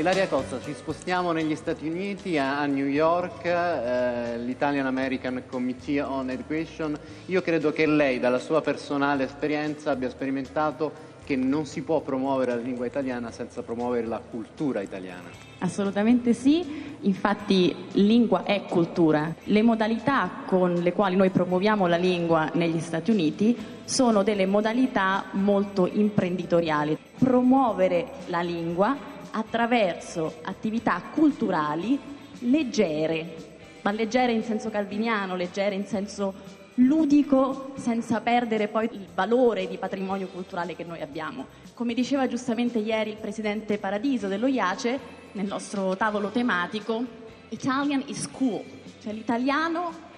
Ilaria Cozza, ci spostiamo negli Stati Uniti, a, a New York, eh, l'Italian American Committee on Education. Io credo che lei, dalla sua personale esperienza, abbia sperimentato che non si può promuovere la lingua italiana senza promuovere la cultura italiana. Assolutamente sì, infatti lingua è cultura. Le modalità con le quali noi promuoviamo la lingua negli Stati Uniti sono delle modalità molto imprenditoriali. Promuovere la lingua attraverso attività culturali leggere, ma leggere in senso calviniano, leggere in senso ludico senza perdere poi il valore di patrimonio culturale che noi abbiamo. Come diceva giustamente ieri il presidente Paradiso dello IACE nel nostro tavolo tematico, Italian is cool, cioè l'italiano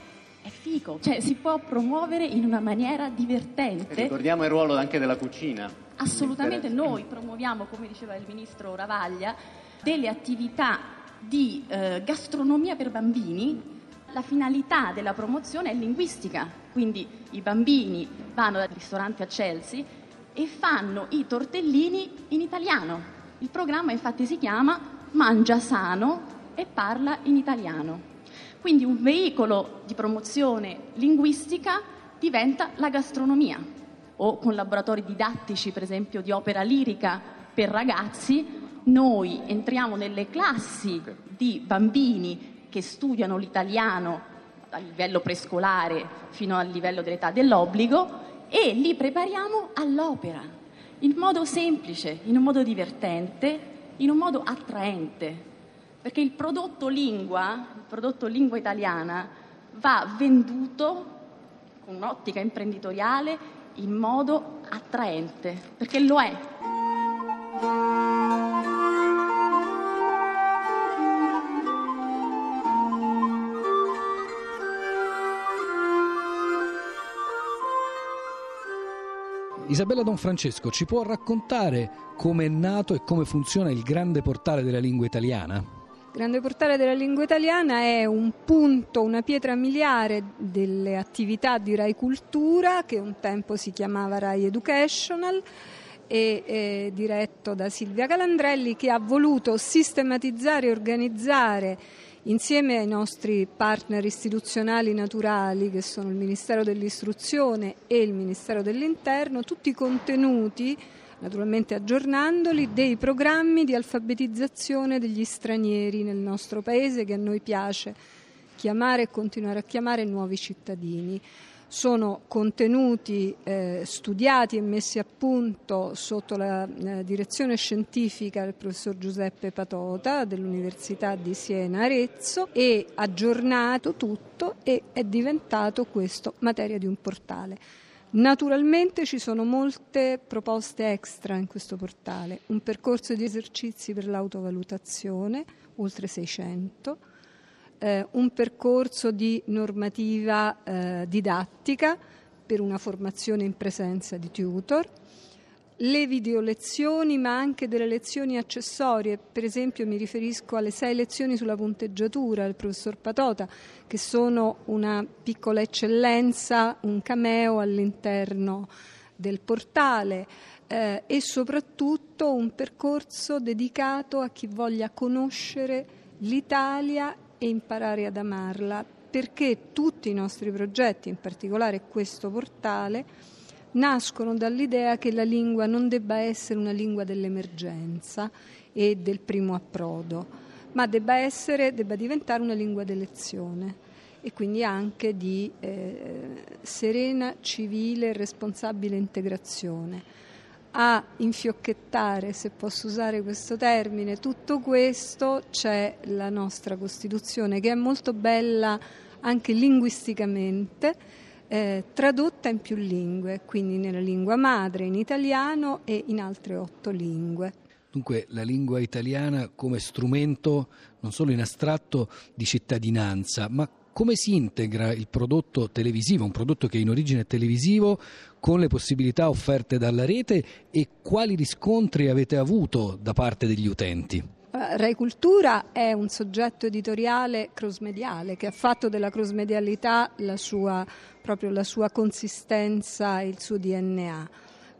è fico, cioè si può promuovere in una maniera divertente. E ricordiamo il ruolo anche della cucina. Assolutamente, noi promuoviamo, come diceva il ministro Ravaglia, delle attività di eh, gastronomia per bambini la finalità della promozione è linguistica, quindi i bambini vanno al ristorante a Chelsea e fanno i tortellini in italiano. Il programma infatti si chiama Mangia sano e parla in italiano. Quindi un veicolo di promozione linguistica diventa la gastronomia o con laboratori didattici, per esempio, di opera lirica per ragazzi, noi entriamo nelle classi di bambini che studiano l'italiano a livello prescolare fino al livello dell'età dell'obbligo e li prepariamo all'opera in modo semplice, in un modo divertente, in un modo attraente, perché il prodotto lingua, il prodotto lingua italiana va venduto con un'ottica imprenditoriale in modo attraente, perché lo è. Isabella Don Francesco ci può raccontare come è nato e come funziona il Grande Portale della Lingua Italiana? Grande Portale della Lingua Italiana è un punto, una pietra miliare delle attività di Rai Cultura, che un tempo si chiamava Rai Educational, e eh, diretto da Silvia Calandrelli, che ha voluto sistematizzare e organizzare insieme ai nostri partner istituzionali naturali che sono il Ministero dell'Istruzione e il Ministero dell'Interno, tutti i contenuti, naturalmente aggiornandoli, dei programmi di alfabetizzazione degli stranieri nel nostro Paese che a noi piace chiamare e continuare a chiamare nuovi cittadini sono contenuti eh, studiati e messi a punto sotto la eh, direzione scientifica del professor Giuseppe Patota dell'Università di Siena Arezzo e aggiornato tutto e è diventato questo materia di un portale. Naturalmente ci sono molte proposte extra in questo portale, un percorso di esercizi per l'autovalutazione, oltre 600, eh, un percorso di normativa eh, didattica per una formazione in presenza di tutor, le video lezioni ma anche delle lezioni accessorie, per esempio mi riferisco alle sei lezioni sulla punteggiatura del professor Patota, che sono una piccola eccellenza, un cameo all'interno del portale eh, e soprattutto un percorso dedicato a chi voglia conoscere l'Italia e imparare ad amarla, perché tutti i nostri progetti, in particolare questo portale, nascono dall'idea che la lingua non debba essere una lingua dell'emergenza e del primo approdo, ma debba, essere, debba diventare una lingua d'elezione e quindi anche di eh, serena, civile e responsabile integrazione. A infiocchettare, se posso usare questo termine, tutto questo c'è la nostra Costituzione che è molto bella anche linguisticamente, eh, tradotta in più lingue, quindi nella lingua madre, in italiano e in altre otto lingue. Dunque la lingua italiana come strumento non solo in astratto di cittadinanza, ma come si integra il prodotto televisivo, un prodotto che in origine è televisivo, con le possibilità offerte dalla rete e quali riscontri avete avuto da parte degli utenti? Rai Cultura è un soggetto editoriale cross-mediale che ha fatto della cross-medialità la sua, proprio la sua consistenza e il suo DNA.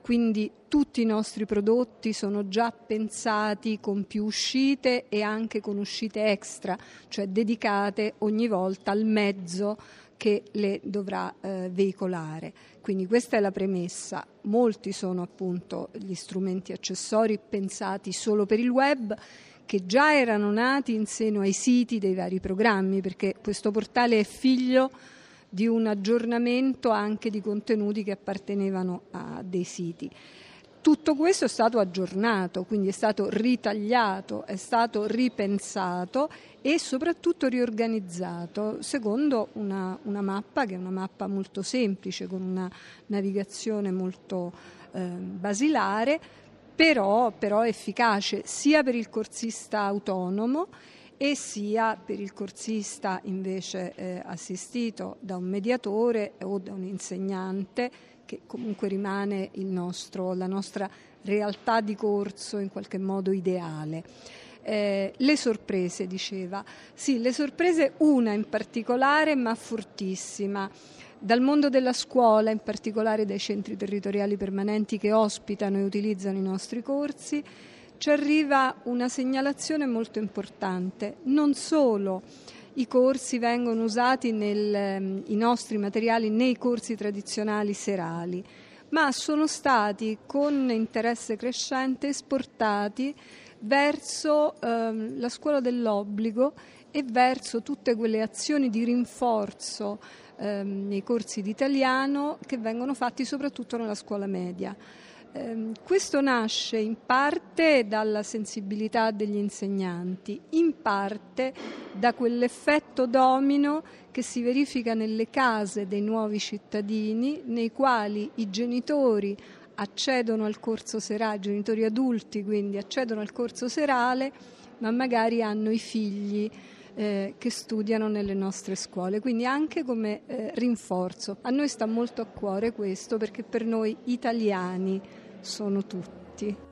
quindi tutti i nostri prodotti sono già pensati con più uscite e anche con uscite extra, cioè dedicate ogni volta al mezzo che le dovrà eh, veicolare. Quindi questa è la premessa. Molti sono appunto gli strumenti accessori pensati solo per il web che già erano nati in seno ai siti dei vari programmi, perché questo portale è figlio di un aggiornamento anche di contenuti che appartenevano a dei siti. Tutto questo è stato aggiornato, quindi è stato ritagliato, è stato ripensato e soprattutto riorganizzato secondo una, una mappa che è una mappa molto semplice, con una navigazione molto eh, basilare, però, però efficace sia per il corsista autonomo e sia per il corsista invece eh, assistito da un mediatore o da un insegnante che comunque rimane nostro, la nostra realtà di corso in qualche modo ideale. Eh, le sorprese, diceva. Sì, le sorprese, una in particolare, ma fortissima. Dal mondo della scuola, in particolare dai centri territoriali permanenti che ospitano e utilizzano i nostri corsi, ci arriva una segnalazione molto importante. Non solo i corsi vengono usati nel, ehm, nostri materiali nei corsi tradizionali serali, ma sono stati con interesse crescente esportati verso ehm, la scuola dell'obbligo e verso tutte quelle azioni di rinforzo ehm, nei corsi di italiano che vengono fatti soprattutto nella scuola media. Ehm, questo nasce in parte dalla sensibilità degli insegnanti, in parte da quell'effetto domino che si verifica nelle case dei nuovi cittadini, nei quali i genitori accedono al corso serale, genitori adulti quindi accedono al corso serale, ma magari hanno i figli eh, che studiano nelle nostre scuole, quindi anche come eh, rinforzo. A noi sta molto a cuore questo perché per noi italiani sono tutti.